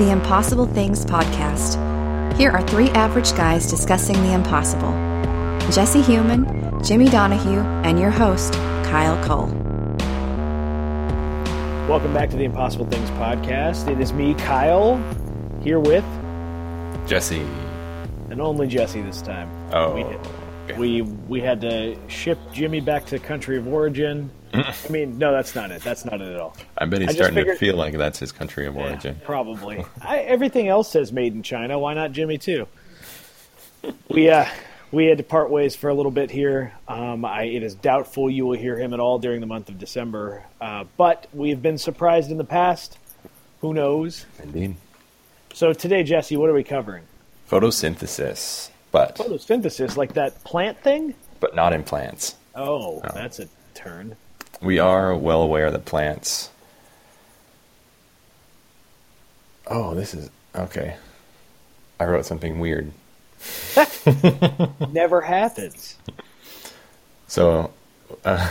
This is the Impossible Things Podcast. Here are three average guys discussing the impossible Jesse Human, Jimmy Donahue, and your host, Kyle Cole. Welcome back to the Impossible Things Podcast. It is me, Kyle, here with, Jesse. and only Jesse this time. Oh, We, okay. we, we had to ship Jimmy back to country of origin. I mean, no, that's not it. That's not it at all. I bet he's just starting figured- to feel like that's his country of origin. Yeah, probably. I, everything else says made in China. Why not Jimmy too? We uh, we had to part ways for a little bit here. Um, I, it is doubtful you will hear him at all during the month of December. Uh, but we've been surprised in the past. Who knows? Indeed. So today, Jesse, what are we covering? Photosynthesis, but Photosynthesis, like that plant thing? but not in plants. Oh, Oh. that's a turn. We are well aware that plants. Oh, this is okay. I wrote something weird. Never happens. So, uh,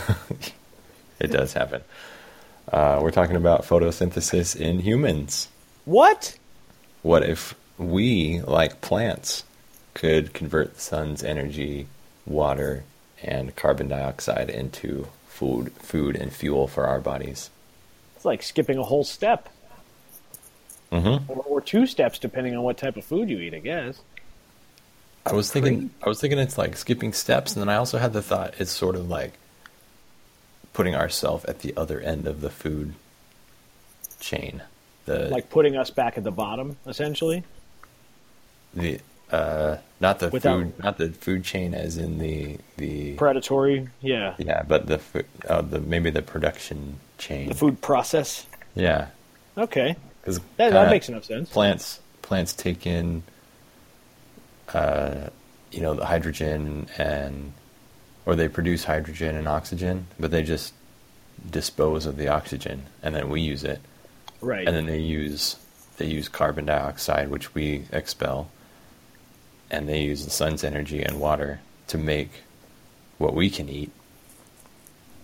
it does happen. Uh, we're talking about photosynthesis in humans. What? What if we, like plants, could convert the sun's energy, water, and carbon dioxide into food, food and fuel for our bodies? It's like skipping a whole step, Mm-hmm. or, or two steps, depending on what type of food you eat. I guess. I was thinking, I was thinking it's like skipping steps, and then I also had the thought it's sort of like putting ourselves at the other end of the food chain. The like putting us back at the bottom, essentially. the uh, not the Without- food, not the food chain as in the the Predatory, yeah. yeah, but the uh, the maybe the production chain. The food process. Yeah, Okay, because that, that makes enough sense. plants plants take in uh, you know the hydrogen and or they produce hydrogen and oxygen but they just dispose of the oxygen and then we use it Right. and then they use they use carbon dioxide which we expel and they use the sun's energy and water to make what we can eat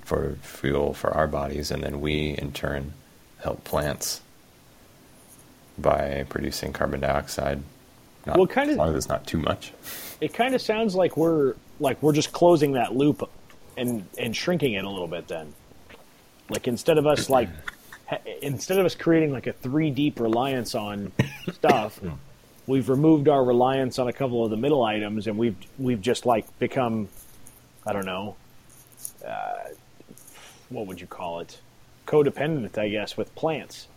for fuel for our bodies and then we in turn help plants by producing carbon dioxide. Not, Well, kind of- as long as it's not too much. It kind of sounds like we're like we're just closing that loop and and shrinking it a little bit. Then, like instead of us like instead of us creating like a three deep reliance on stuff, hmm. We've removed our reliance on a couple of the middle items, and we've we've just like become, I don't know, uh, what would you call it? Codependent, I guess, with plants.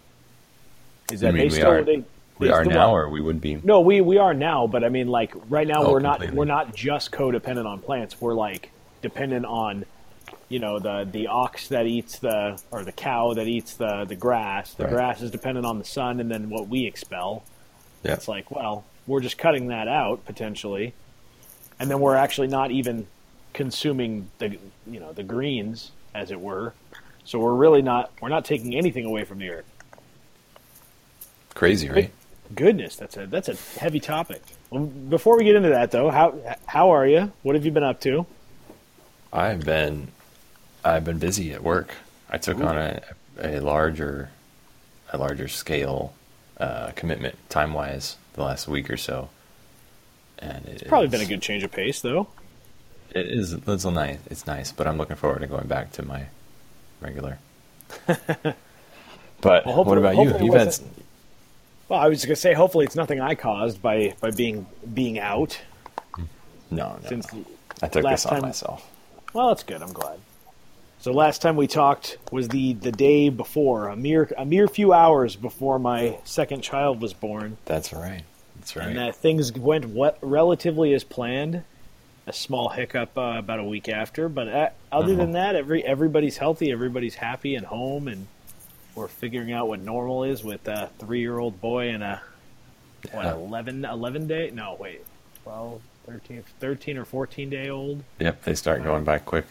Is that mean they we still are- they, we are now or we would be no, we we are now, but I mean, like right now, Oh, we're not we're not just codependent on plants. We're like dependent on, you know, the the ox that eats the or the cow that eats the the grass. The Right. grass is dependent on the sun, and then what we expel. Yeah. It's like, well, we're just cutting that out potentially, and then we're actually not even consuming the you know the greens, as it were. So we're really not we're not taking anything away from the earth. crazy right Goodness, that's a that's a heavy topic. Well, before we get into that, though, how how are you? What have you been up to? I've been I've been busy at work. I took on a a larger a larger scale uh, commitment time wise the last week or so, and it Probably is- been a good change of pace, though. It is it's nice it's nice, but I'm looking forward to going back to my regular. but Well, what about you? You've had Well, I was gonna say, hopefully, it's nothing I caused by by being being out. no, no, Since no. I took this on time- myself. well, that's good. I'm glad. So last time we talked was the the day before, a mere a mere few hours before my second child was born. That's right. That's right. and that things went what relatively as planned. A small hiccup uh, about a week after, but uh, other than that, every everybody's healthy, everybody's happy and home, and we're figuring out what normal is with a three-year-old boy and a what Yeah. 11, 11 day? No, wait, 12, 13, 13 or fourteen day old. Yep, they start going by quick.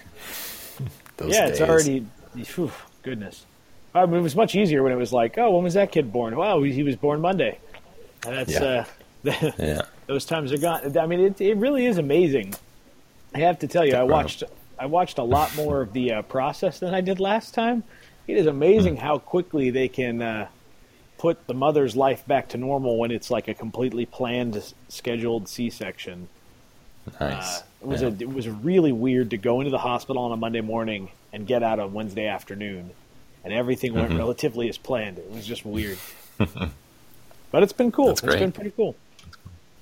Those yeah, it's already. Whew, goodness, I mean, it was much easier when it was like, oh, when was that kid born? Wow, he was born Monday. And that's Yeah. uh, Yeah. those times are gone. I mean, it, it really is amazing. I have to tell you, I watched I watched a lot more of the uh, process than I did last time. It is amazing Hmm. how quickly they can uh, put the mother's life back to normal when it's like a completely planned, scheduled C-section. Nice. Uh, it was Yeah. a, it was really weird to go into the hospital on a Monday morning and get out on Wednesday afternoon, and everything went Mm-hmm. relatively as planned. It was just weird, but it's been cool. That's It's been pretty cool.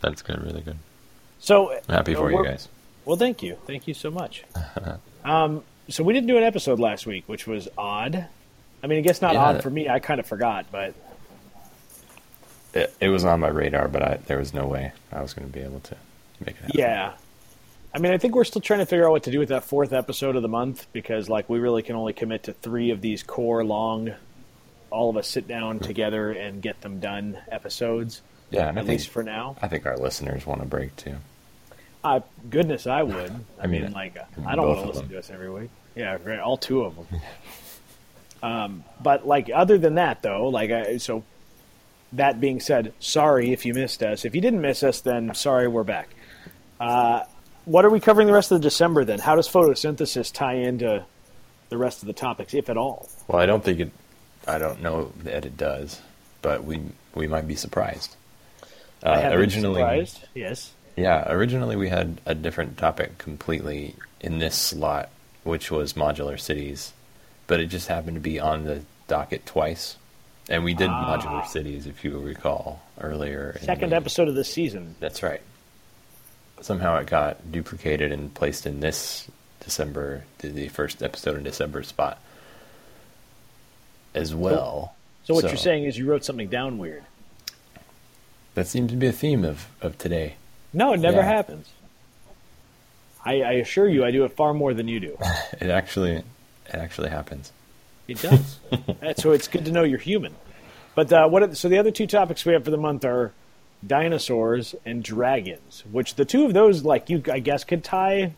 That's good. Really good. So I'm happy uh, for you guys. Well, thank you, thank you so much. um, so we didn't do an episode last week, which was odd. I mean, I guess not Yeah. odd for me. I kind of forgot, but It, it was on my radar, but I, there was no way I was going to be able to make it happen. yeah. I mean, I think we're still trying to figure out what to do with that fourth episode of the month because, like, we really can only commit to three of these core long, all of us sit down together and get them done episodes. Yeah, At think least for now. I think our listeners want a break too. Uh, goodness, I would. I, I mean, mean, like, I I don't want to listen them. to us every week. Yeah, right, all two of them. um, but like, other than that, though, like, I, so that being said, sorry if you missed us. If you didn't miss us, then sorry, we're back. Uh, what are we covering the rest of December then? How does photosynthesis tie into the rest of the topics, if at all? Well, I don't think it. I don't know that it does, but we we might be surprised. Uh, I have been originally, surprised. Yes. yeah, originally we had a different topic completely in this slot, which was modular cities, but it just happened to be on the docket twice, and we did Ah. modular cities, if you recall earlier. in Second the- episode of the season. That's right. Somehow it got duplicated and placed in this December, the- the first episode in December spot as well. So what you're saying is you wrote something down weird. That seems to be a theme of, of today. No, it never Yeah. happens. I, I assure you, I do it far more than you do. It actually it actually happens. It does. So it's good to know you're human. But uh, what? Are, so the other two topics we have for the month are dinosaurs and dragons. Which the two of those, like you, I guess, could tie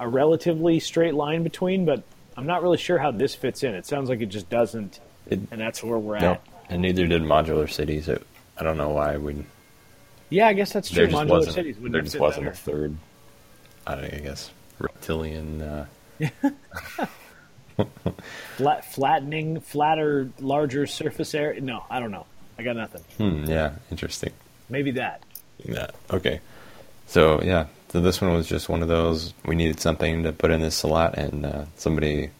a relatively straight line between. But I'm not really sure how this fits in. It sounds like it just doesn't, It, and that's where we're no, at. and neither did modular cities. It, I don't know why we Yeah, I guess that's true. Modular cities wouldn't there just wasn't a third. I, don't know, I guess reptilian. Uh, Flat, flattening, flatter, larger surface area. No, I don't know. I got nothing. hmm, yeah, interesting. Maybe that. Yeah. Okay. So yeah, so this one was just one of those. We needed something to put in this slot, and uh, somebody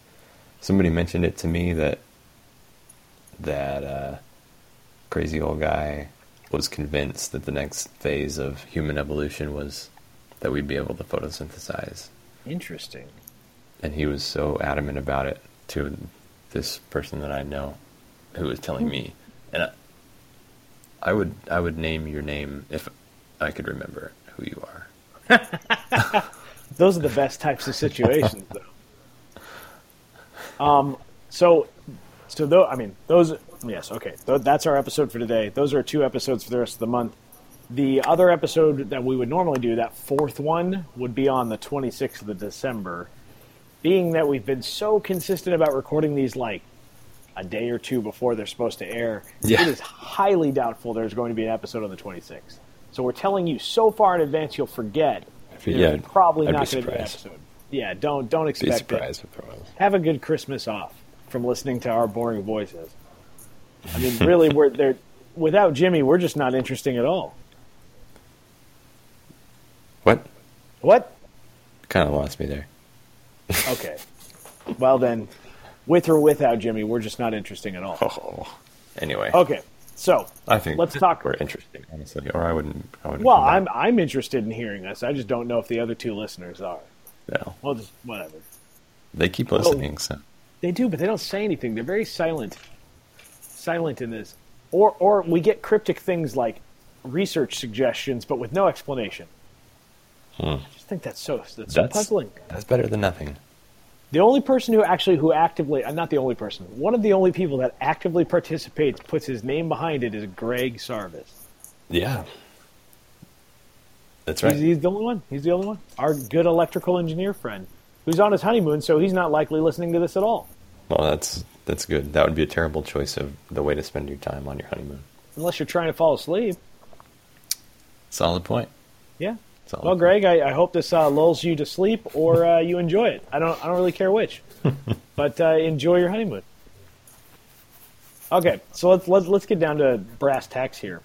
somebody mentioned it to me that that uh, crazy old guy was convinced that the next phase of human evolution was that we'd be able to photosynthesize, Interesting. and he was so adamant about it to this person that I know who was telling me, and I, I would I would name your name if I could remember who you are. Those are the best types of situations, though. Um, so, so though I mean those. Yes, okay. Th- that's our episode for today. Those are two episodes for the rest of the month. The other episode that we would normally do, that fourth one, would be on the 26th of December. Being that we've been so consistent about recording these like a day or two before they're supposed to air, Yeah. it is highly doubtful there's going to be an episode on the 26th. So we're telling you so far in advance you'll forget. Yeah, There's probably I'd not going to be an surprised. episode. Yeah, don't don't expect Be surprised it. if there was. Have a good Christmas off from listening to our boring voices. I mean, really, we're there. Without Jimmy, we're just not interesting at all. What? What? Kind of lost me there. Okay. well then, with or without Jimmy, we're just not interesting at all. Oh. Anyway, Okay, so I think let's talk. We're interesting, honestly, or I wouldn't. I wouldn't Well, I'm. I'm interested in hearing us. I just don't know if the other two listeners are. No. Well, just whatever. They keep listening, so They do, but they don't say anything. They're very silent. Silent in this. Or or we get cryptic things like research suggestions, but with no explanation. I just think that's so that's, so Hmm. that's puzzling. That's better than nothing. The only person who actually who actively I'm not the only person, one of the only people that actively participates, puts his name behind it is Greg Sarvis. Yeah. That's right. He's, he's the only one. He's the only one. Our good electrical engineer friend, who's on his honeymoon, so he's not likely listening to this at all, Well, that's that's good. That would be a terrible choice of the way to spend your time on your honeymoon. unless you're trying to fall asleep. Solid point. Yeah. Well. Greg, I, I hope this uh, lulls you to sleep or uh, you enjoy it. I don't. I don't really care which, but uh, enjoy your honeymoon. Okay, so let's let's let's get down to brass tacks here,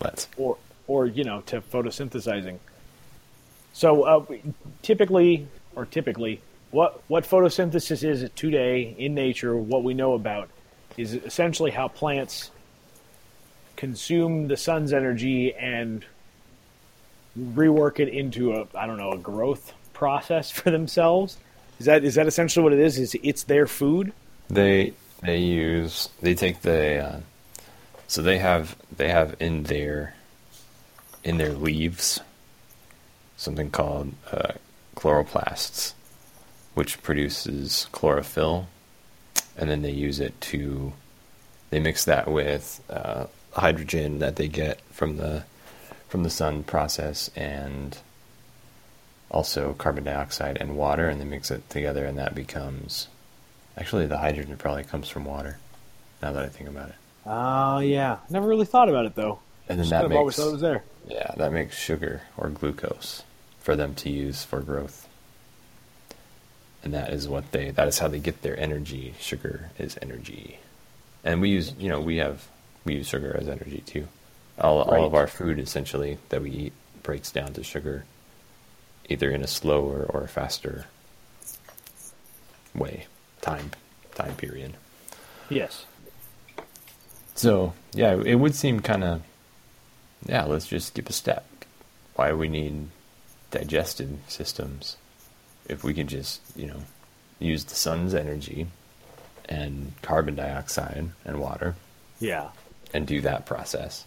Let's. or or you know to photosynthesizing. So uh, typically, or typically, what what photosynthesis is today in nature, what we know about, is essentially how plants consume the sun's energy and rework it into a I don't know a growth process for themselves. Is that is that essentially what it is? Is it's their food? They they use they take the uh, so they have they have in their in their leaves something called uh, chloroplasts, which produces chlorophyll, and then they use it to they mix that with uh, hydrogen that they get from the from the sun process and also carbon dioxide and water, and they mix it together, and that becomes actually the hydrogen probably comes from water. Now that I think about it, Oh yeah, never really thought about it though. and then Just that kind of always makes thought it was there. yeah that makes sugar or glucose for them to use for growth, and that is what they that is how they get their energy. Sugar is energy, and we use you know we have we use sugar as energy too. All all of our food essentially that we eat breaks down to sugar, either in a slower or a faster way, time time period. Yes. So yeah, it would seem kind of yeah. Let's just skip a step. Why do we need digestive systems if we can just you know use the sun's energy and carbon dioxide and water Yeah. and do that process?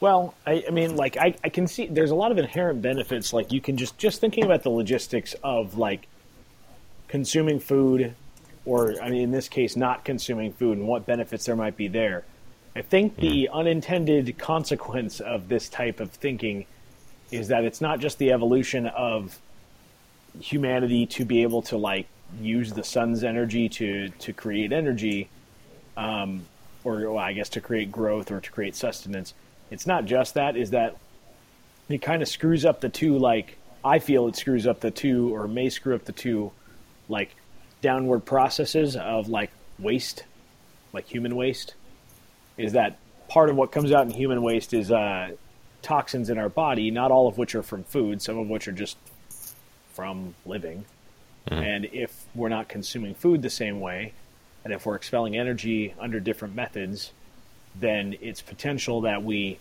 Well, I, I mean, like I, I can see there's a lot of inherent benefits. Like you can just just thinking about the logistics of like consuming food, or I mean, in this case, not consuming food, and what benefits there might be there. I think the unintended consequence of this type of thinking is that it's not just the evolution of humanity to be able to like use the sun's energy to to create energy, um, or well, I guess to create growth or to create sustenance. It's not just that; is that it kind of screws up the two. Like I feel it screws up the two, or may screw up the two, like downward processes of like waste, like human waste. Is that part of what comes out in human waste is uh, toxins in our body, not all of which are from food, some of which are just from living. And if we're not consuming food the same way, and if we're expelling energy under different methods, then it's potential that we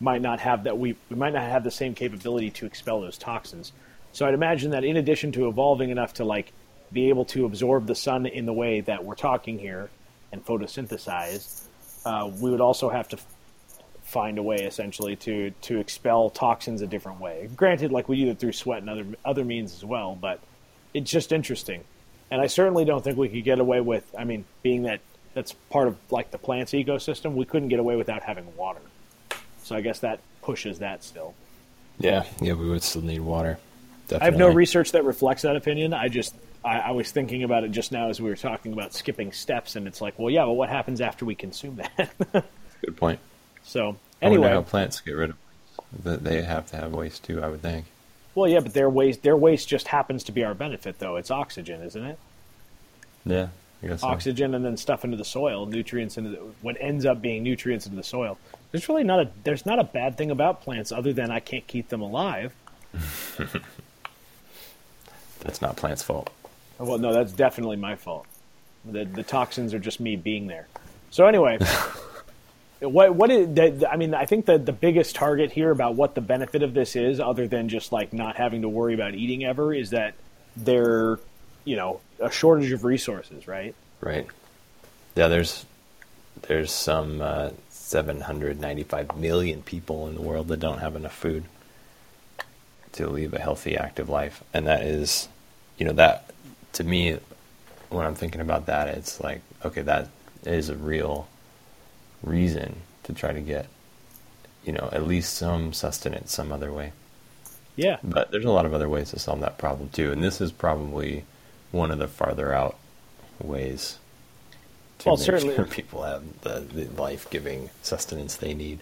might not have that we, we might not have the same capability to expel those toxins. So I'd imagine that in addition to evolving enough to like be able to absorb the sun in the way that we're talking here and photosynthesize, uh, we would also have to find a way essentially to to expel toxins a different way. Granted, like we do it through sweat and other other means as well, but it's just interesting. And I certainly don't think we could get away with. I mean, being that that's part of like the plant's ecosystem, we couldn't get away without having water. So I guess that pushes that still. Yeah, yeah, we would still need water. Definitely. I have no research that reflects that opinion. I just I, I was thinking about it just now as we were talking about skipping steps, and it's like, well, yeah, but what happens after we consume that? Good point. so I anyway, how plants get rid of that. They have to have waste too. I would think. well, yeah, but their waste their waste just happens to be our benefit, though. It's oxygen, isn't it? Yeah, I guess so. Oxygen and then stuff into the soil, nutrients into the, what ends up being nutrients into the soil. There's really not a there's not a bad thing about plants other than I can't keep them alive. That's not plants' fault. Well, no, that's definitely my fault. The the toxins are just me being there. So anyway, what what is the, I mean, I think that the biggest target here about what the benefit of this is, other than just like not having to worry about eating ever, is that there, you know, a shortage of resources, right? Right. Yeah, there's there's some uh, 795 million people in the world that don't have enough food to live a healthy, active life, and that is, you know, that to me, when I'm thinking about that, it's like, okay, that is a real reason to try to get, you know, at least some sustenance some other way. Yeah, But there's a lot of other ways to solve that problem too, and this is probably one of the farther out ways to Well, make certainly- sure people have the, the life-giving sustenance they need.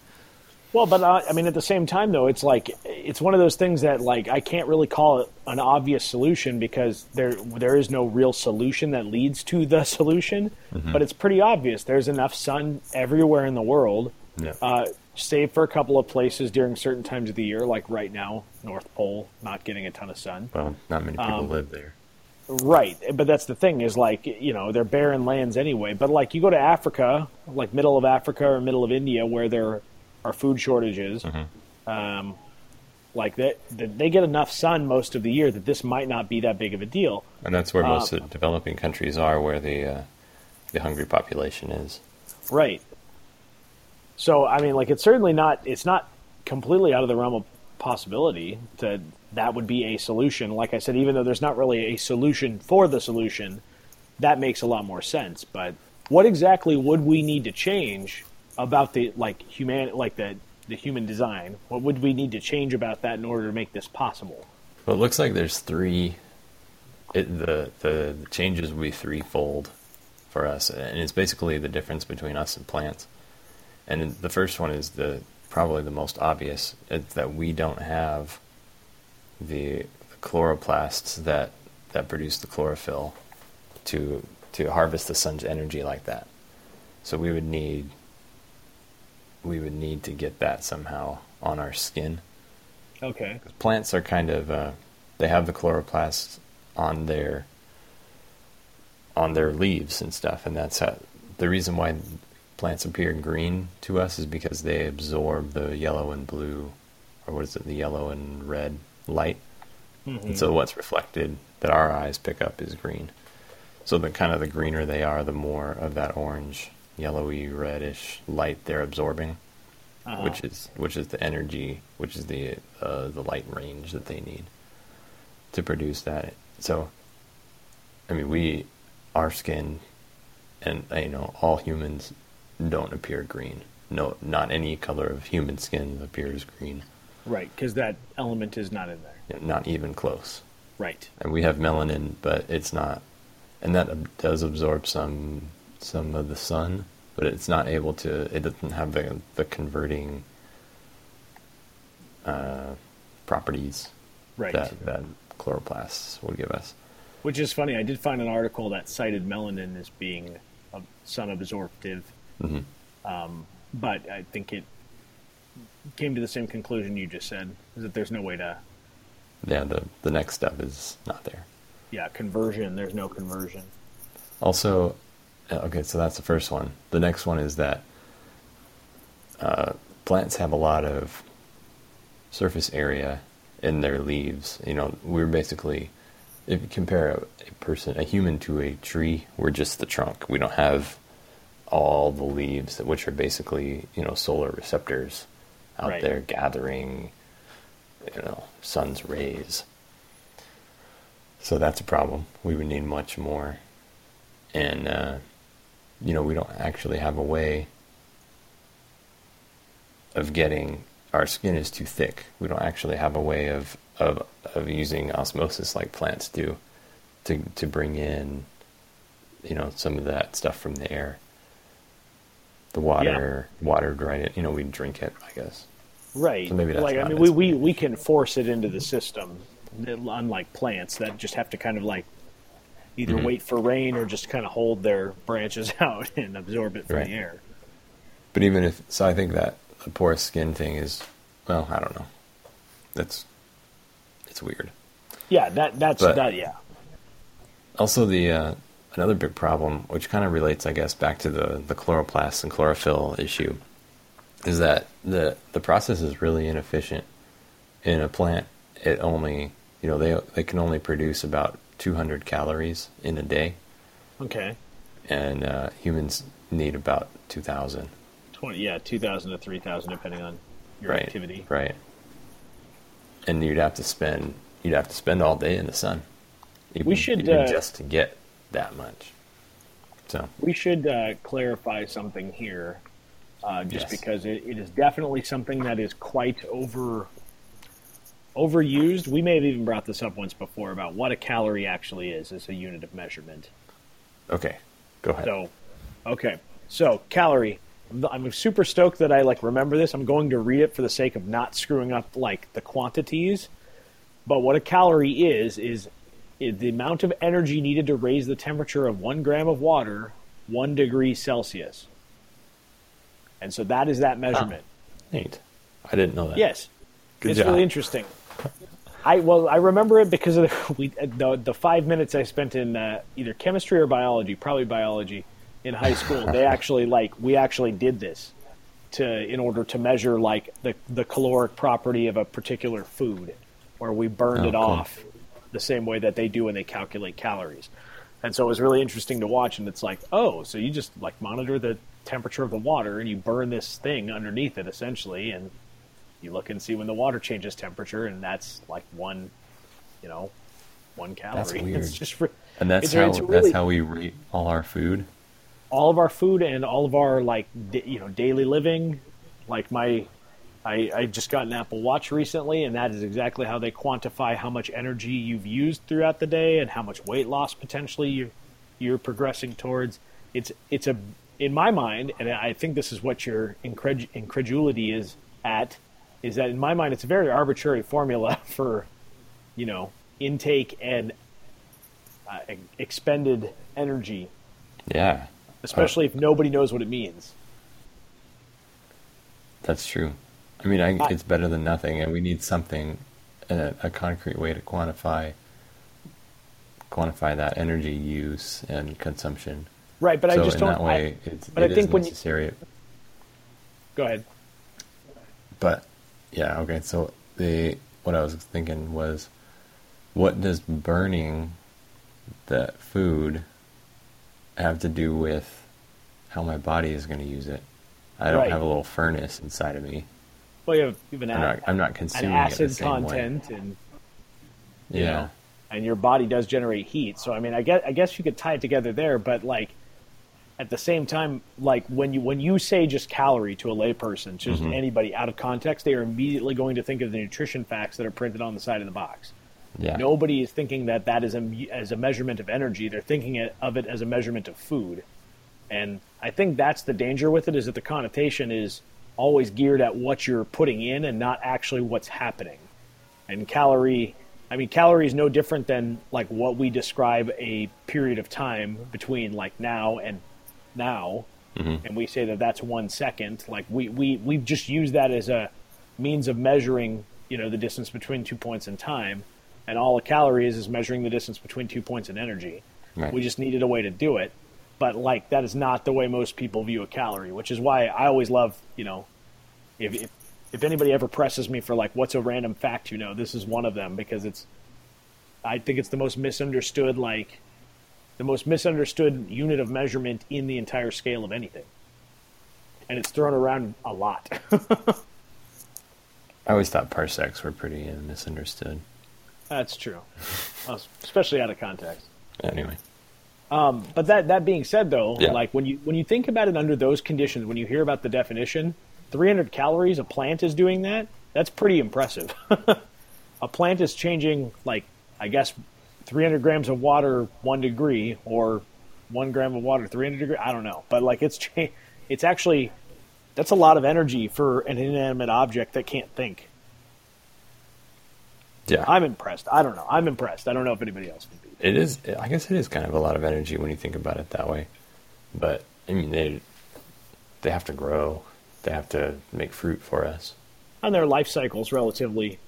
Well, but uh, I mean, at the same time, though, it's like it's one of those things that like I can't really call it an obvious solution because there there is no real solution that leads to the solution. Mm-hmm. But it's pretty obvious. There's enough sun everywhere in the world, Yeah. uh, save for a couple of places during certain times of the year, like right now, North Pole not getting a ton of sun. well, not many people Um, live there. Right, but that's the thing is like you know they're barren lands anyway. But like you go to Africa, like middle of Africa or middle of India, where there are food shortages, Mm-hmm. um, like that, that they get enough sun most of the year that this might not be that big of a deal. And that's where most uh, of the developing countries are, where the uh, the hungry population is. Right. So I mean, like it's certainly not it's not completely out of the realm of possibility that that would be a solution. Like I said, even though there's not really a solution for the solution, that makes a lot more sense. But what exactly would we need to change about the like human like the the human design? What would we need to change about that in order to make this possible? Well, it looks like there's three. It, the the changes will be threefold for us, and it's basically the difference between us and plants. And the first one is the probably the most obvious. It's that we don't have the, the chloroplasts that that produce the chlorophyll to to harvest the sun's energy like that. So we would need we would need to get that somehow on our skin Okay. plants are kind of uh, they have the chloroplasts on their on their leaves and stuff and that's how, the reason why plants appear green to us is because they absorb the yellow and blue or what is it the yellow and red light and so what's reflected that our eyes pick up is green so the kind of the greener they are the more of that orange yellowy reddish light they're absorbing Uh-huh. which is which is the energy, which is the uh, the light range that they need to produce that. So, I mean, we, our skin, and you know, all humans don't appear green. No, not any color of human skin appears green. Right, because that element is not in there. Not even close. Right. And we have melanin, but it's not, and that does absorb some some of the sun, but it's not able to. It doesn't have the the converting uh, properties Right. that that chloroplasts will give us. Which is funny. I did find an article that cited melanin as being a sun absorptive, hmm um, but I think it came to the same conclusion you just said: is that there's no way to, Yeah, the the next step is not there. yeah, conversion. There's no conversion. Also, uh, okay, so that's the first one. The next one is that uh, plants have a lot of surface area in their leaves. You know, we're basically, if you compare a, a person, a human to a tree, we're just the trunk. We don't have all the leaves, which are basically, you know, solar receptors out Right. there gathering, you know, sun's rays. So that's a problem. We would need much more and uh, you know we don't actually have a way of getting our skin is too thick. We don't actually have a way of of of using osmosis like plants do to to bring in you know some of that stuff from the air. The water, water dried it. You know, we drink it. I guess. Right. So maybe that's like I mean, we, we we can force it into the system, unlike plants that just have to kind of like either Mhm. wait for rain or just kind of hold their branches out and absorb it from Right. the air. But even if so, I think that the porous skin thing is well, I don't know. That's it's weird. Yeah, that that's But- that. Yeah. Also, the uh, another big problem, which kind of relates, I guess, back to the the chloroplast and chlorophyll issue, is that the the process is really inefficient. In a plant, it only you know they they can only produce about 200 calories in a day, Okay. and uh, humans need about 2,000. Twenty. Yeah, two thousand to three thousand, depending on your right, activity. right. And you'd have to spend you'd have to spend all day in the sun. Even, should, even uh, just to get that much. So We should uh, clarify something here, uh, just Yes. because it, it is definitely something that is quite over overused. We may have even brought this up once before about what a calorie actually is as a unit of measurement. okay, go ahead. So, okay, so calorie I'm super stoked that I like remember this. I'm going to read it for the sake of not screwing up like the quantities. But what a calorie is is, is the amount of energy needed to raise the temperature of one gram of water one degree Celsius. And so that is that measurement. Oh, neat. I didn't know that. Yes, Good it's job. really interesting. I well, I remember it because of the, we, the the five minutes I spent in uh, either chemistry or biology, probably biology, in high school. they actually like we actually did this to in order to measure like the the caloric property of a particular food, where we burned Oh, it cool. off the same way that they do when they calculate calories. And so it was really interesting to watch. And it's like, oh, so you just like monitor the temperature of the water and you burn this thing underneath it essentially, and you look and see when the water changes temperature, and that's like one, you know, one calorie. That's weird. It's just And that's how it's that's how we rate all our food. all of our food and all of our like da- you know daily living like my I, I just got an apple watch recently and that is exactly how they quantify how much energy you've used throughout the day and how much weight loss potentially you, you're progressing towards it's it's a in my mind and i think this is what your incred- incredulity is at is that in my mind it's a very arbitrary formula for you know intake and uh, expended energy Yeah, especially if nobody knows what it means. that's true. I mean, I, I- it's better than nothing, and we need something, a, a concrete way to quantify quantify that energy use and consumption. Right, but so I just in don't. that way, I, it's, but I it is think when you- necessary. go ahead. But yeah, okay. So the what I was thinking was, what does burning the food have to do with how my body is going to use it? I don't Right. have a little furnace inside of me. Well, you have, you have an, I'm not. I'm not an consuming the acid same way. content, and you Yeah. know, and your body does generate heat. So I mean, I guess I guess you could tie it together there, but like at the same time, like when you when you say just calorie to a layperson, just Mm-hmm. anybody out of context, they are immediately going to think of the nutrition facts that are printed on the side of the box. Yeah. Nobody is thinking that that is a as a measurement of energy. They're thinking of it as a measurement of food, and I think that's the danger with it is that the connotation is always geared at what you're putting in and not actually what's happening. And calorie, I mean, calorie is no different than like what we describe a period of time between like now and now, mm-hmm. and we say that that's one second. Like we we we've just used that as a means of measuring, you know, the distance between two points in time, and all a calorie is is measuring the distance between two points in energy. Right. We just needed a way to do it, but like that is not the way most people view a calorie, which is why I always love, you know, if if, if anybody ever presses me for like what's a random fact you know, this is one of them because it's I think it's the most misunderstood like the most misunderstood unit of measurement in the entire scale of anything. And it's thrown around a lot. I always thought parsecs were pretty uh, misunderstood. That's true. Especially out of context. Anyway, Um, but that that being said, though, Yeah. like when you when you think about it under those conditions, when you hear about the definition, 300 calories a plant is doing that. That's pretty impressive. a plant is changing like I guess 300 grams of water one degree or one gram of water 300 degree. I don't know, but like it's cha- it's actually that's a lot of energy for an inanimate object that can't think. yeah, I'm impressed. I don't know. I'm impressed. I don't know if anybody else would be. It is. I guess it is kind of a lot of energy when you think about it that way. But I mean, they they have to grow. They have to make fruit for us. And their life cycle's relatively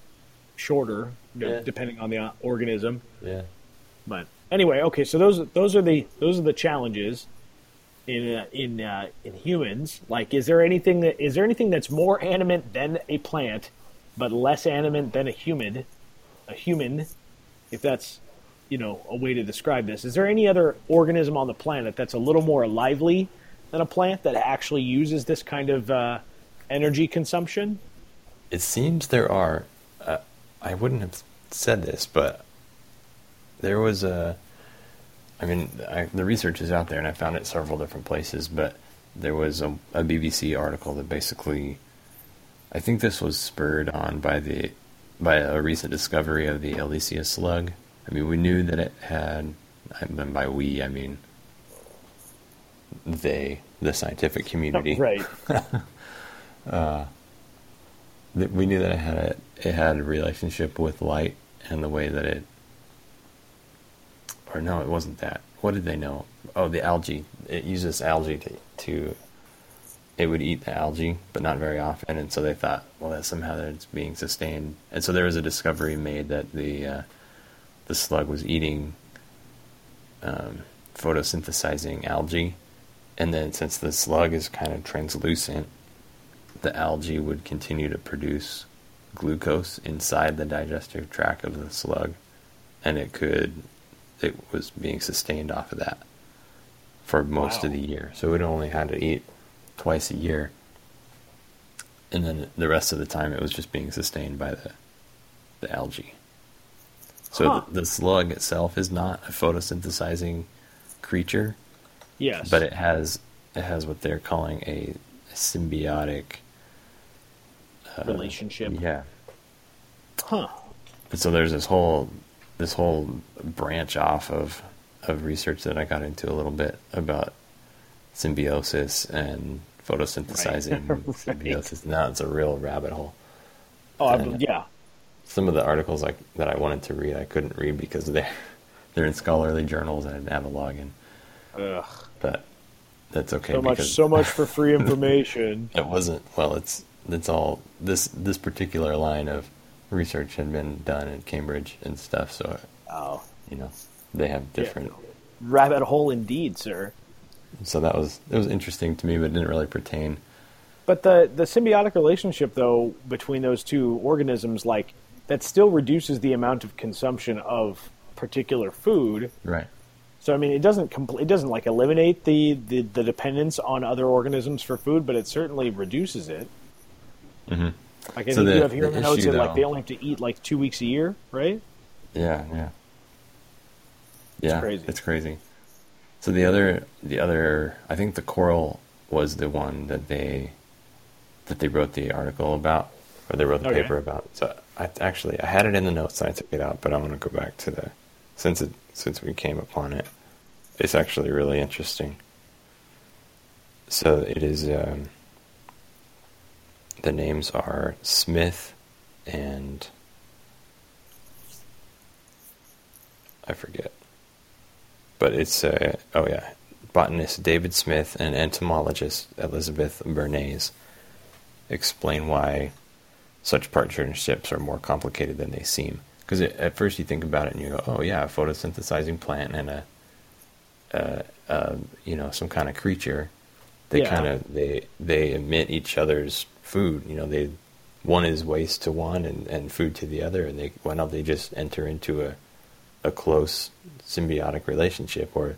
shorter, Yeah. depending on the uh, organism. Yeah. But anyway, okay, so those those are the those are the challenges in uh, in uh, in humans. Like, is there anything that is there anything that's more animate than a plant, but less animate than a human? A human, if that's you know a way to describe this. Is there any other organism on the planet that's a little more lively than a plant that actually uses this kind of uh, energy consumption? It seems there are. Uh, I wouldn't have said this, but there was a. I mean, I, the research is out there, and I found it several different places. But there was a, a BBC article that basically, I think this was spurred on by the by a recent discovery of the Elysia slug. I mean, we knew that it had, and by we I mean they, the scientific community. right. that we knew that it had a, it had a relationship with light and the way that it or no it wasn't that. What did they know? Oh the algae. It uses algae to, to it would eat the algae but not very often. And so they thought well that somehow that it's being sustained. And so there was a discovery made that the uh, the slug was eating um, photosynthesizing algae and then since the slug is kind of translucent the algae would continue to produce glucose inside the digestive tract of the slug, and it could, it was being sustained off of that for most Wow. of the year. So it only had to eat twice a year, and then the rest of the time it was just being sustained by the the algae. So Huh. the, the slug itself is not a photosynthesizing creature, Yes. but it has it has what they're calling a symbiotic uh, relationship. Yeah. Huh. And so there's this whole this whole branch off of of research that I got into a little bit about symbiosis and photosynthesizing Right. symbiosis. Now it's a real rabbit hole. Oh, And- yeah. Some of the articles like that I wanted to read I couldn't read because they're they're in scholarly journals and I didn't have a login. Ugh. But that's okay So much, so much for free information. it wasn't well it's it's all this this particular line of research had been done at Cambridge and stuff so oh, you know they have different rabbit hole indeed, sir. so that was it was interesting to me but it didn't really pertain But the the symbiotic relationship, though, between those two organisms, like that, still reduces the amount of consumption of particular food. right So I mean, it doesn't compl- it doesn't like eliminate the, the the dependence on other organisms for food, but it certainly reduces it. Mhm. Like I So think the- you have here in notes that like they only have to eat like two weeks a year, right? yeah yeah yeah crazy. it's crazy so the other the other i think the coral was the one that they that they wrote the article about or they wrote the Okay. paper about so i actually i had it in the notes and i took it out but i want to go back to the since it since we came upon it it's actually really interesting so it is um, the names are smith and I forget. But it's, uh, oh yeah, botanist David Smith and entomologist Elizabeth Bernays explain why such partnerships are more complicated than they seem. Because at first you think about it and you go, oh yeah, a photosynthesizing plant and a, uh, uh, you know, some kind of creature. They Yeah. kind of they they emit each other's food. You know, they one is waste to one and, and food to the other, and they why don't they just enter into a a close symbiotic relationship where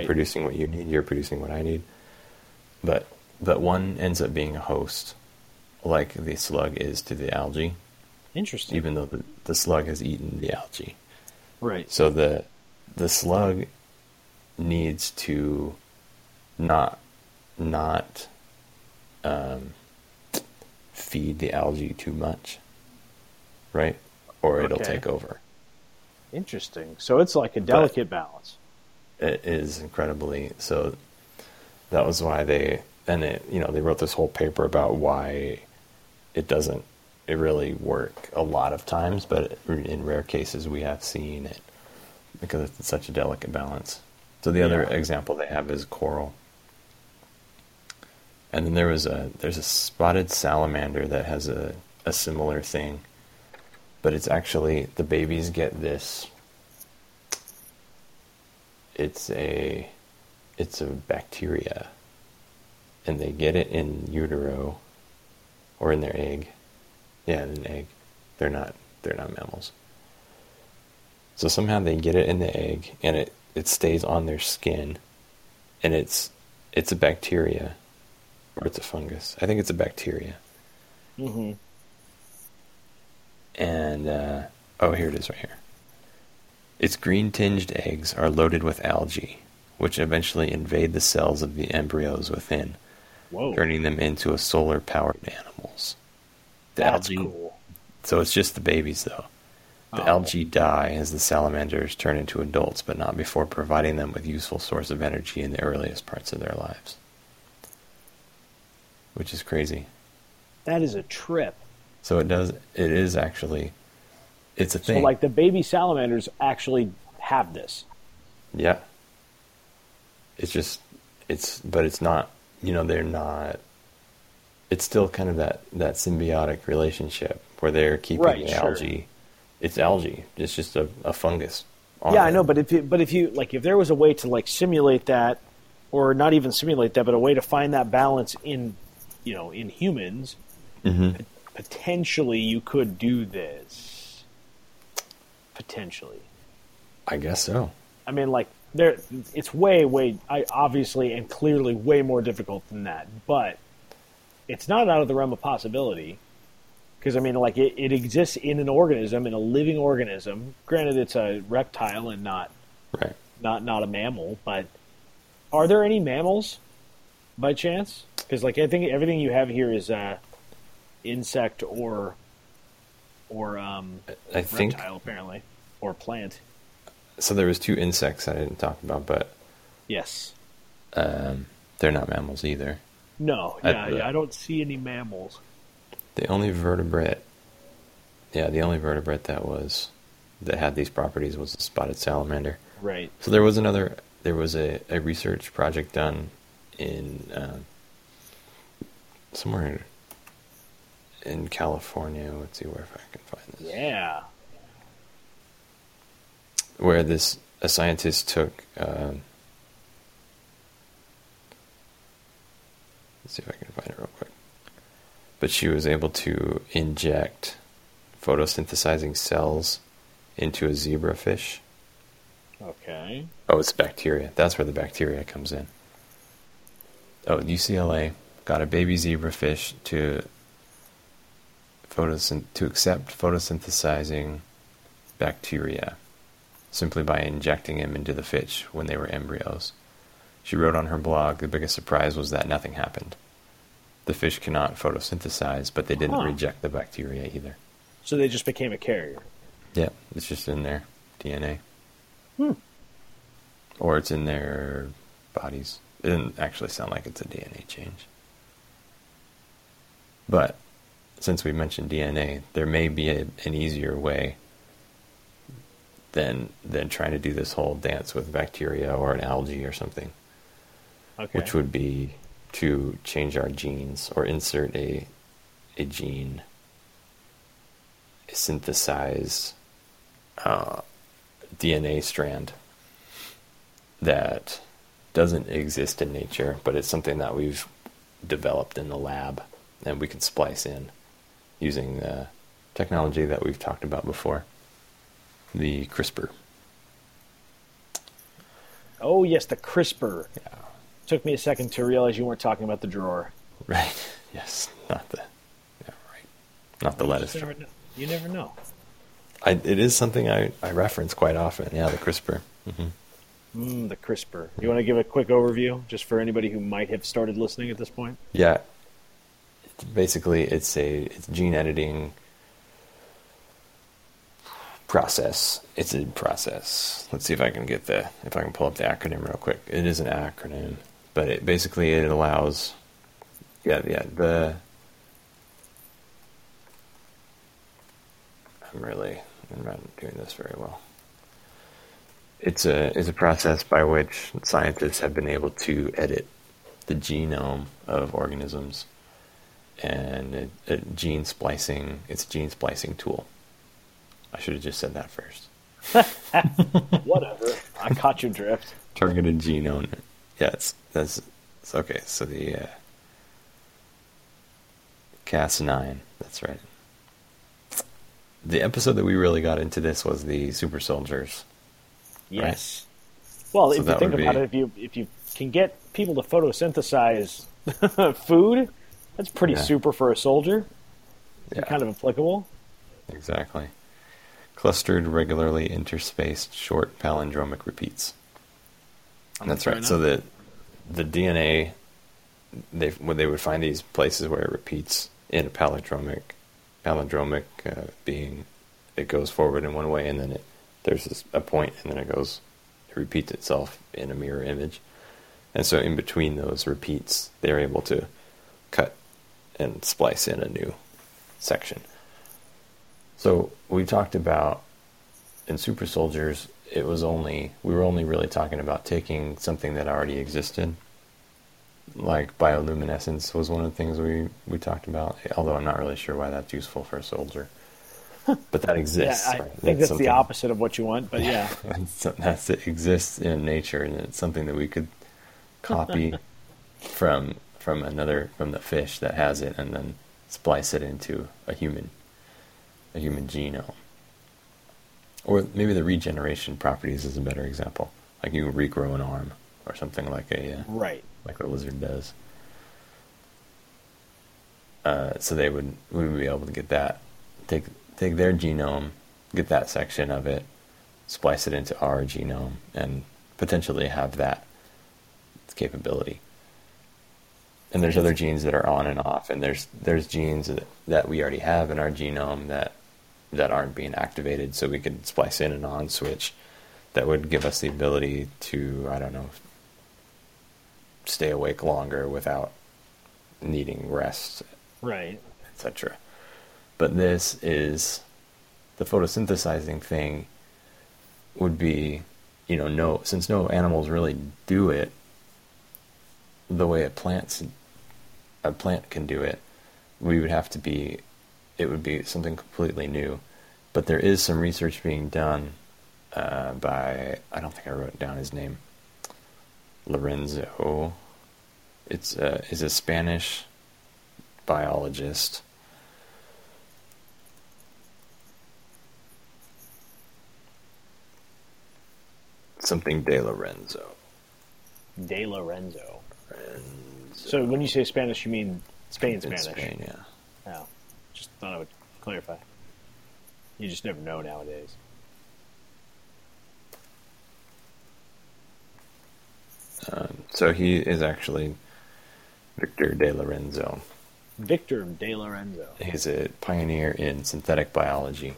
I'm producing what you need, you're producing what I need. But but one ends up being a host, like the slug is to the algae, Interesting. even though the, the slug has eaten the algae. right. So the the slug needs to not not um, feed the algae too much, right? Or it'll Okay. take over. Interesting. So it's like a delicate balance. It is incredibly so. That was why they and it you know they wrote this whole paper about why it doesn't it really work a lot of times, but in rare cases we have seen it because it's such a delicate balance. So the other example they have is coral. And then there was a there's a spotted salamander that has a, a similar thing. But it's actually the babies get this it's a it's a bacteria and they get it in utero or in their egg. Yeah, in an egg. They're not they're not mammals. So somehow they get it in the egg and it, it stays on their skin and it's it's a bacteria or it's a fungus. I think it's a bacteria. Mm-hmm. And uh, oh, here it is right here. Its green tinged eggs are loaded with algae, which eventually invade the cells of the embryos within, Whoa. turning them into a solar powered animals. The That's algae, cool. so it's just the babies though. The Oh. algae die as the salamanders turn into adults, but not before providing them with useful source of energy in the earliest parts of their lives. which is crazy. That is a trip. So it does. It is actually. It's a So thing. like the baby salamanders actually have this. Yeah. It's just it's but it's not you know, they're not it's still kind of that, that symbiotic relationship where they're keeping Right, the sure. algae. It's algae. It's just a, a fungus. on Yeah, I know, but if you, but if you like, if there was a way to like simulate that, or not even simulate that, but a way to find that balance in, you know, in humans, Mhm. pot- potentially you could do this. Potentially, I guess so. I mean, like there, it's way, way, I obviously and clearly way more difficult than that, but it's not out of the realm of possibility. Because I mean, like it, it exists in an organism, in a living organism. Granted, it's a reptile and not Right. not not a mammal, but are there any mammals by chance? Because like I think everything you have here is uh, insect or or um, I think reptile apparently or plant. So there was two insects I didn't talk about, but Yes. um, they're not mammals either. No. I- Yeah. yeah I don't see any mammals. The only vertebrate, yeah, the only vertebrate that was that had these properties was the spotted salamander. Right. So there was another, there was a, a research project done in um, somewhere in California. Let's see where if I can find this. Yeah. Where this a scientist took. Um, let's see if I can find it real quick. But she was able to inject photosynthesizing cells into a zebrafish. Okay. Oh, it's bacteria. That's where the bacteria comes in. Oh, UCLA got a baby zebrafish to photosyn- to accept photosynthesizing bacteria simply by injecting them into the fish when they were embryos. She wrote on her blog, the biggest surprise was that nothing happened. The fish cannot photosynthesize, but they didn't Huh. reject the bacteria either. So they just became a carrier. Yeah, it's just in their DNA. Hmm. Or it's in their bodies. It didn't actually sound like it's a DNA change. But since we mentioned DNA, there may be a, an easier way than than trying to do this whole dance with bacteria or an algae or something, Okay. which would be to change our genes or insert a a gene, a synthesized uh, DNA strand that doesn't exist in nature, but it's something that we've developed in the lab and we can splice in using the technology that we've talked about before the CRISPR. oh yes, the CRISPR. Yeah. Took me a second to realize you weren't talking about the drawer. Right. Yes. Not the. Yeah. Right. Not the lettuce. You never know. You never know. I, it is something I, I reference quite often. Yeah, the CRISPR. Mm-hmm. Mm, the CRISPR. You want to give a quick overview, just for anybody who might have started listening at this point? Yeah. Basically, it's a it's gene editing process. It's a process. Let's see if I can get the if I can pull up the acronym real quick. It is an acronym, but it basically it allows. Yeah, yeah. The I'm really I'm not doing this very well. It's a it's a process by which scientists have been able to edit the genome of organisms and it, it gene splicing it's a gene splicing tool. I should have just said that first. Whatever. I caught your drift. Targeted genome. Yeah, it's that's it's okay. So the uh, Cas9. That's right. The episode that we really got into this was the super soldiers. Yes. Well, So if you think about be- it, if you if you can get people to photosynthesize food, that's pretty Yeah. super for a soldier. Yeah, Kind of applicable. exactly. Clustered, regularly interspaced, short palindromic repeats. That's right. So the the DNA, they when they would find these places where it repeats in a palindromic, palindromic uh, being, it goes forward in one way and then it there's this, a point and then it goes, it repeats itself in a mirror image, and so in between those repeats, they're able to cut and splice in a new section. So we talked about in super soldiers, it was only we were only really talking about taking something that already existed. Like bioluminescence was one of the things we, we talked about, although I'm not really sure why that's useful for a soldier. But that exists. Yeah, I right? think that's, the something- opposite of what you want, but yeah. that's, that's it exists in nature, and it's something that we could copy from from another from the fish that has it, and then splice it into a human a human genome. Or maybe the regeneration properties is a better example. Like you regrow an arm or something like a uh, Right. like a lizard does. Uh, so they would we would be able to get that, take take their genome, get that section of it, splice it into our genome, and potentially have that capability. And there's other genes that are on and off, and there's there's genes that, that we already have in our genome that that aren't being activated, so we could splice in an on switch that would give us the ability to I don't know stay awake longer without needing rest, Right. etc. But this is the photosynthesizing thing would be, you know, no since no animals really do it the way a plant's a plant can do it, we would have to be it would be something completely new. But there is some research being done uh, by I don't think I wrote down his name. Lorenzo. It's uh, is a Spanish biologist. Something De Lorenzo. De Lorenzo. Lorenzo. So when you say Spanish, you mean Spain In Spanish? Spain, yeah. Just thought I would clarify. You just never know nowadays. Um, so he is actually Victor De Lorenzo. Victor De Lorenzo. He's a pioneer in synthetic biology.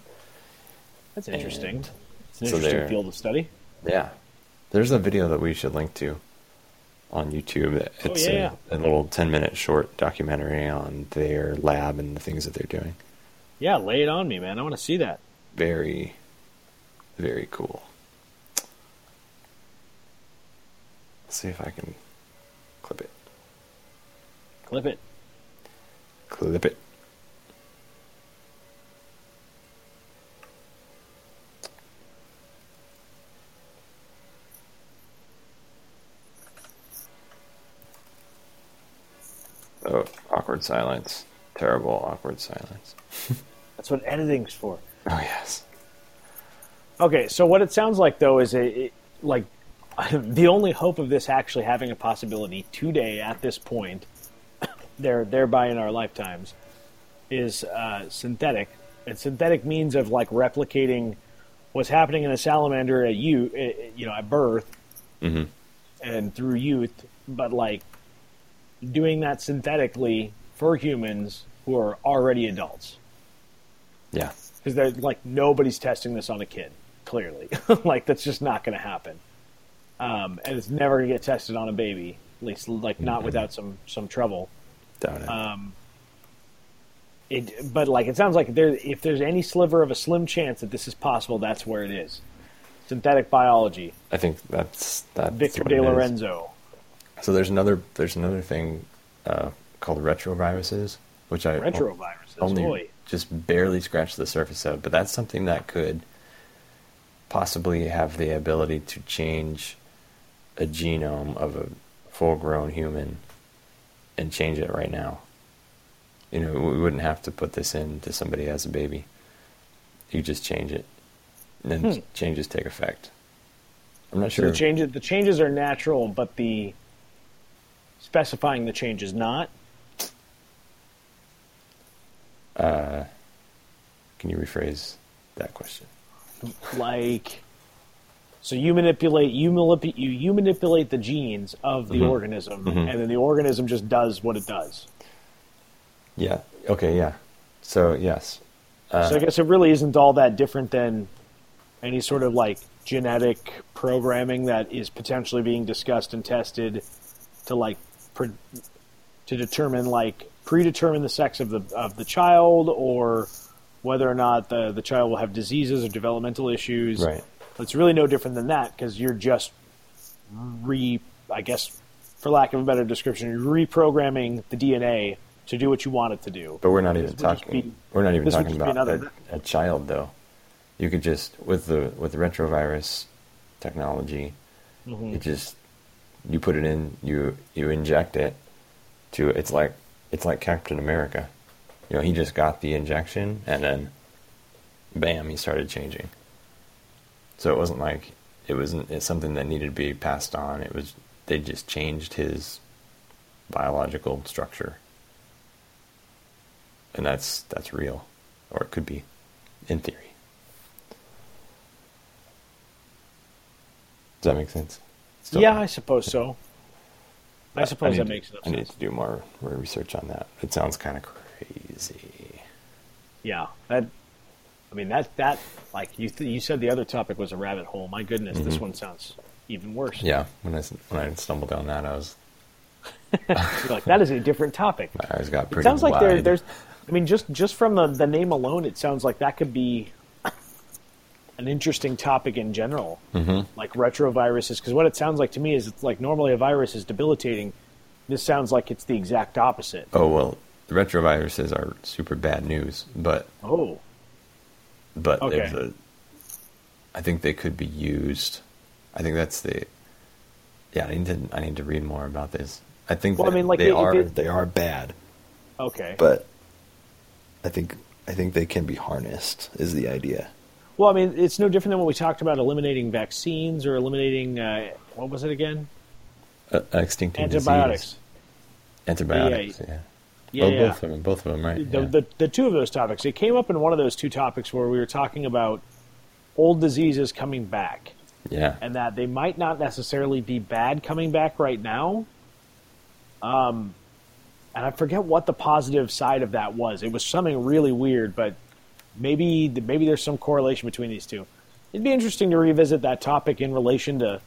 That's interesting. And It's an so interesting field of study. Yeah. There's a video that we should link to on YouTube. Oh, it's Oh, yeah. a, a little 10 minute short documentary on their lab and the things that they're doing. Yeah, lay it on me, man. I want to see that. Very, very cool. Let's see if I can clip it. Clip it. Clip it. Oh, awkward silence. Terrible awkward silence. That's what editing's for. Oh, yes. Okay, so what it sounds like though is a, it, like the only hope of this actually having a possibility today at this point, there thereby in our lifetimes, is uh, synthetic. And synthetic means of like replicating what's happening in a salamander at you, eh, you know, at birth hmm and through youth, but like doing that synthetically for humans who are already adults. Yeah. because they're like nobody's testing this on a kid clearly. Like that's just not going to happen. Um, and it's never going to get tested on a baby at least like not Mhm. without some some trouble. Doubt it. um, it but like it sounds like there if there's any sliver of a slim chance that this is possible that's where it is. Synthetic biology. I think that's that's victor de lorenzo. So there's another there's another thing uh, called retroviruses, which I retroviruses only Boy. just barely scratched the surface of. But that's something that could possibly have the ability to change a genome of a full-grown human and change it right now. You know, we wouldn't have to put this in to somebody as a baby. You just change it, and then Hmm. changes take effect. I'm not So sure. the changes the changes are natural, but the specifying the change is not. Uh, can you rephrase that question? Like, so you manipulate you manipulate you, you manipulate the genes of the Mhm. organism, Mhm. and then the organism just does what it does. Yeah. Okay. Yeah. So yes. Uh, so I guess it really isn't all that different than any sort of like genetic programming that is potentially being discussed and tested to like pre- to determine like predetermine the sex of the of the child or whether or not the the child will have diseases or developmental issues. Right. It's really no different than that because you're just re, I guess, for lack of a better description, you're reprogramming the DNA to do what you want it to do. But we're not even This would just talking. be- we're not even talking about another- a, a child, though. You could just with the with the retrovirus technology, Mm-hmm. you just you put it in, you you inject it to. It's like it's like Captain America. You know, he just got the injection and then, bam, he started changing. So it wasn't like it wasn't it's something that needed to be passed on. It was they just changed his biological structure and that's that's real, or it could be, in theory. Does that make sense? Still- yeah, I suppose so. I suppose need that makes enough I need to do more, more research on that. It sounds kind of crazy. Yeah, that. I mean that that like you th- you said the other topic was a rabbit hole. My goodness, this one sounds even worse. Mm-hmm. Yeah, when I when I stumbled down that, I was like that is a different topic. my eyes got It pretty sounds like there, there's. I mean, just just from the the name alone, it sounds like that could be an interesting topic in general, mm-hmm. like retroviruses. Because what it sounds like to me is it's like normally a virus is debilitating. This sounds like it's the exact opposite. Oh well, the retroviruses are super bad news, but Oh, but Okay. there's a. I think they could be used. I think that's the. Yeah, I need to I need to read more about this. I think Well, I mean, like, they if are it- they are bad, okay. but I think I think they can be harnessed. Is the idea? Well, I mean, it's no different than what we talked about eliminating vaccines or eliminating uh, what was it again? uh, extincting Antibiotics. disease. Antibiotics, yeah. Yeah, well, yeah. both of them, both of them, right? the, yeah. the, the two of those topics. It came up in one of those two topics where we were talking about old diseases coming back, yeah. and that they might not necessarily be bad coming back right now. Um, and I forget what the positive side of that was. It was something really weird, but maybe maybe there's some correlation between these two. It'd be interesting to revisit that topic in relation to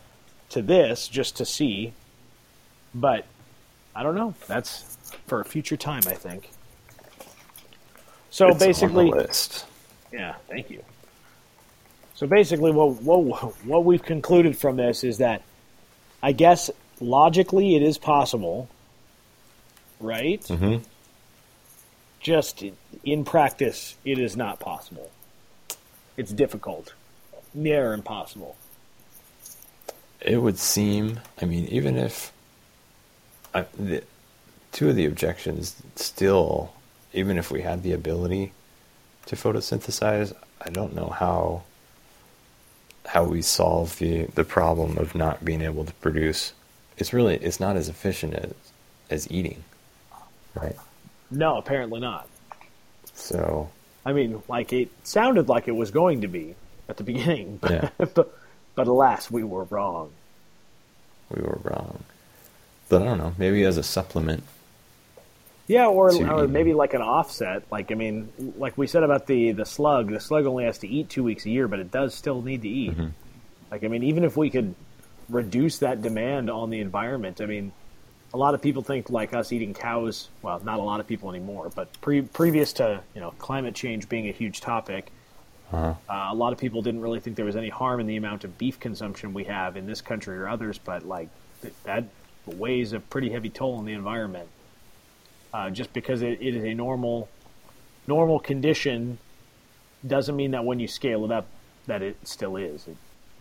to this, just to see. But I don't know. That's for a future time, I think. So It's basically, yeah, thank you. So basically, what, what what we've concluded from this is that, I guess logically it is possible, right? Mhm. Just in practice, it is not possible. It's difficult, near impossible. It would seem. I mean, even if I, the, two of the objections still, even if we had the ability to photosynthesize, I don't know how how we solve the the problem of not being able to produce. It's really it's not as efficient as as eating, right? No, apparently not. So I mean, like it sounded like it was going to be at the beginning, but Yeah. but, but alas, we were wrong. we were wrong. But I don't know. Maybe as a supplement. Yeah, or, to or maybe like an offset. Like I mean, like we said about the the slug, the slug only has to eat two weeks a year, but it does still need to eat. Mm-hmm. Like I mean, even if we could reduce that demand on the environment, I mean, a lot of people think like us eating cows. Well, not a lot of people anymore, but pre- previous to you know climate change being a huge topic, Uh-huh. uh, a lot of people didn't really think there was any harm in the amount of beef consumption we have in this country or others, but like th- that weighs a pretty heavy toll on the environment. Uh, just because it, it is a normal normal condition doesn't mean that when you scale it up that it still is. It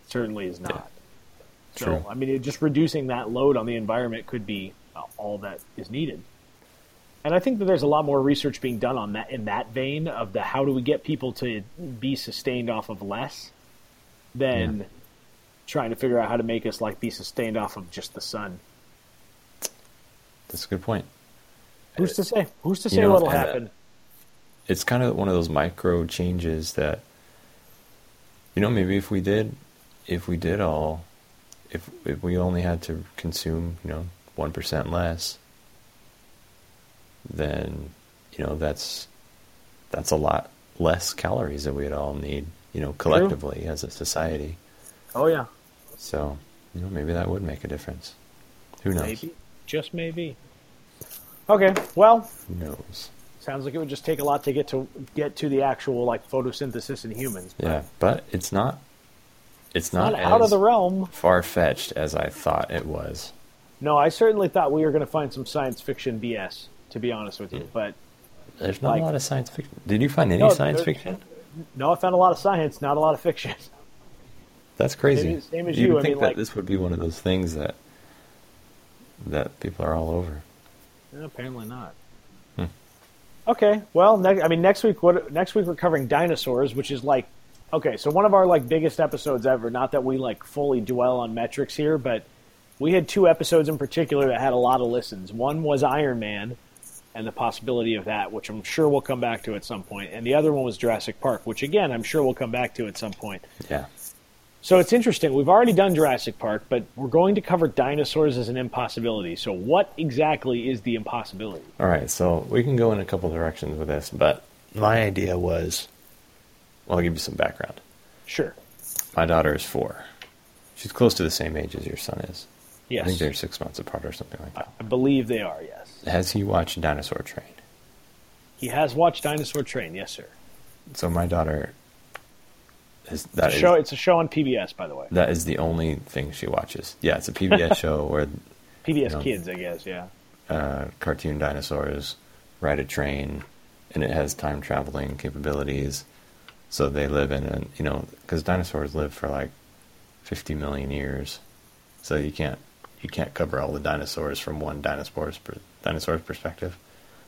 certainly is not. So True. I mean, it, just reducing that load on the environment could be uh, all that is needed. And I think that there's a lot more research being done on that in that vein of the how do we get people to be sustained off of less than trying to figure out how to make us like be sustained off of just the sun. That's a good point. Who's to say? Who's to You say know, what'll uh, happen? It's kind of one of those micro changes that, you know, maybe if we did, if we did all, if if we only had to consume, you know, one percent less, then, you know, that's that's a lot less calories that we'd all need, you know, collectively as a society. Oh yeah, So, you know, maybe that would make a difference. Who knows? maybe, just maybe. Okay, well, Who knows? sounds like it would just take a lot to get to get to the actual like photosynthesis in humans. Yeah, but it's not. It's Not, not, out of the realm. far fetched as I thought it was. No, I certainly thought we were going to find some science fiction BS. To be honest with you, Hmm. but There's not Like- a lot of science fiction. Did you find any No, science fiction? no, I found a lot of science, not a lot of fiction. That's crazy. Same same as You'd I think mean, that like- this would be one of those things that that people are all over. Apparently not. Hmm. Okay, well, ne- I mean, next week, what? Next week we're covering dinosaurs, which is like, okay, so one of our like biggest episodes ever. Not that we like fully dwell on metrics here, but we had two episodes in particular that had a lot of listens. One was Iron Man and the possibility of that, which I'm sure we'll come back to at some point, and the other one was Jurassic Park, which again I'm sure we'll come back to at some point. Yeah. So it's interesting. We've already done Jurassic Park, but we're going to cover dinosaurs as an impossibility. So what exactly is the impossibility? All right, so we can go in a couple directions with this, but my idea was well, I'll give you some background. Sure. My daughter is four. She's close to the same age as your son is. Yes. I think they're six months apart or something like that. I believe they are, yes. Has he watched Dinosaur Train? He has watched Dinosaur Train, yes, sir. So my daughter is It's that a is- show. It's a show on PBS, by the way. that is the only thing she watches. Yeah, it's a PBS show where PBS know. Kids, I guess. Yeah. uh, cartoon dinosaurs ride a train, and it has time traveling capabilities. So they live in a you know because dinosaurs live for like fifty million years, so you can't you can't cover all the dinosaurs from one dinosaur's dinosaur's perspective.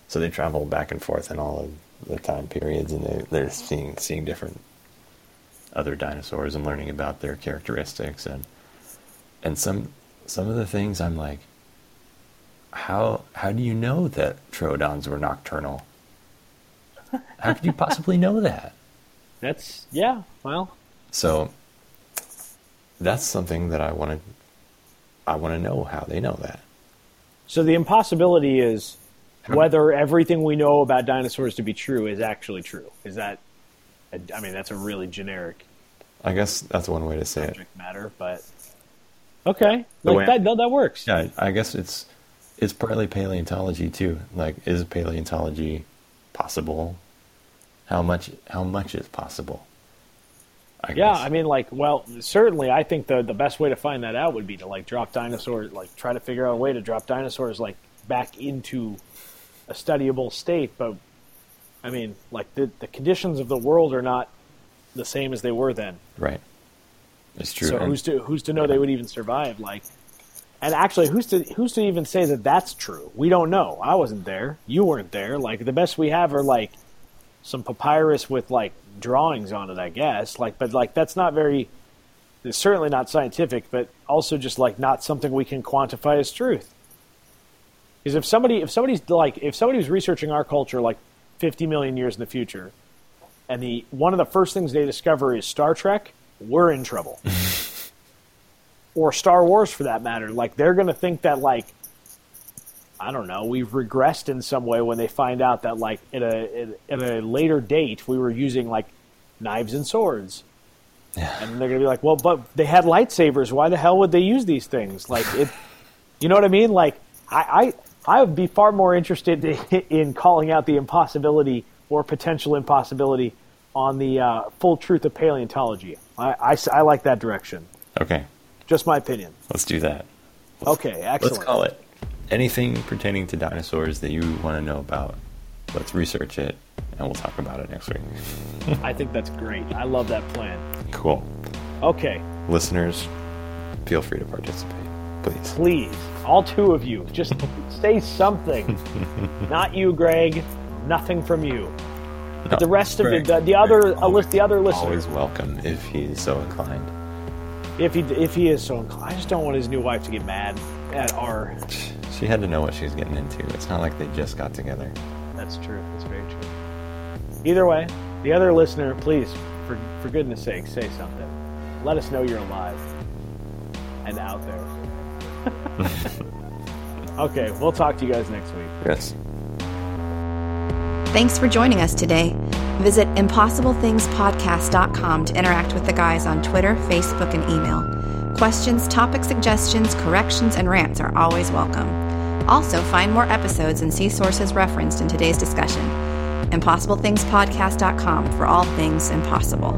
So they travel back and forth in all of the time periods, and they they're seeing seeing different other dinosaurs and learning about their characteristics and and some some of the things I'm like how how do you know that troodons were nocturnal? How could you possibly know that? That's yeah. Well, So that's something that I want to I want to know how they know that. so the impossibility is whether everything we know about dinosaurs to be true is actually true. Is that? I mean, that's a really generic I guess that's one way to say it. matter, but okay, like that. No, that works. Yeah, I guess it's it's partly paleontology too. Like, is paleontology possible? How much how much is possible? I Yeah, guess. I mean, like, well, certainly, I think the the best way to find that out would be to like drop dinosaurs, like try to figure out a way to drop dinosaurs like back into a studyable state. But I mean, like the the conditions of the world are not the same as they were then. right. It's true. So and- who's to who's to know they would even survive? Like, and actually, who's to who's to even say that that's true? We don't know. I wasn't there. You weren't there. Like the best we have are like some papyrus with like drawings on it, I guess. Like, but like that's not very. It's certainly not scientific, but also just like not something we can quantify as truth. Because if somebody if somebody's like if somebody was researching our culture like fifty million years in the future, and the one of the first things they discover is Star Trek, we're in trouble. or Star Wars for that matter. Like they're going to think that like I don't know, we've regressed in some way when they find out that like at a at a later date we were using like knives and swords. Yeah. And they're going to be like, "Well, but they had lightsabers. Why the hell would they use these things?" Like it You know what I mean? Like I I, I would be far more interested in calling out the impossibility or potential impossibility on the uh, full truth of paleontology. I, I, I like that direction. okay, Just my opinion. let's do that. Okay, excellent. Let's call it anything pertaining to dinosaurs that you want to know about. Let's research it, and we'll talk about it next week. I think that's great. I love that plan. Cool. Okay, Listeners, feel free to participate, please. please, all two of you, just say something. Not you, Greg. Nothing from you. But the rest of Greg- the, the, the other Greg a uh, list, the other listeners Always welcome if he's so inclined. if he if he is so inclined, I just don't want his new wife to get mad at our. She had to know what she was getting into. It's not like they just got together. That's true. That's very true. Either way, the other listener, please, for for goodness sake, say something. Let us know you're alive and out there. okay, we'll talk to you guys next week. Yes. Thanks for joining us today. Visit impossiblethingspodcast.com to interact with the guys on Twitter, Facebook, and email. Questions, topic suggestions, corrections, and rants are always welcome. Also, find more episodes and see sources referenced in today's discussion. ImpossibleThingsPodcast.com for all things impossible.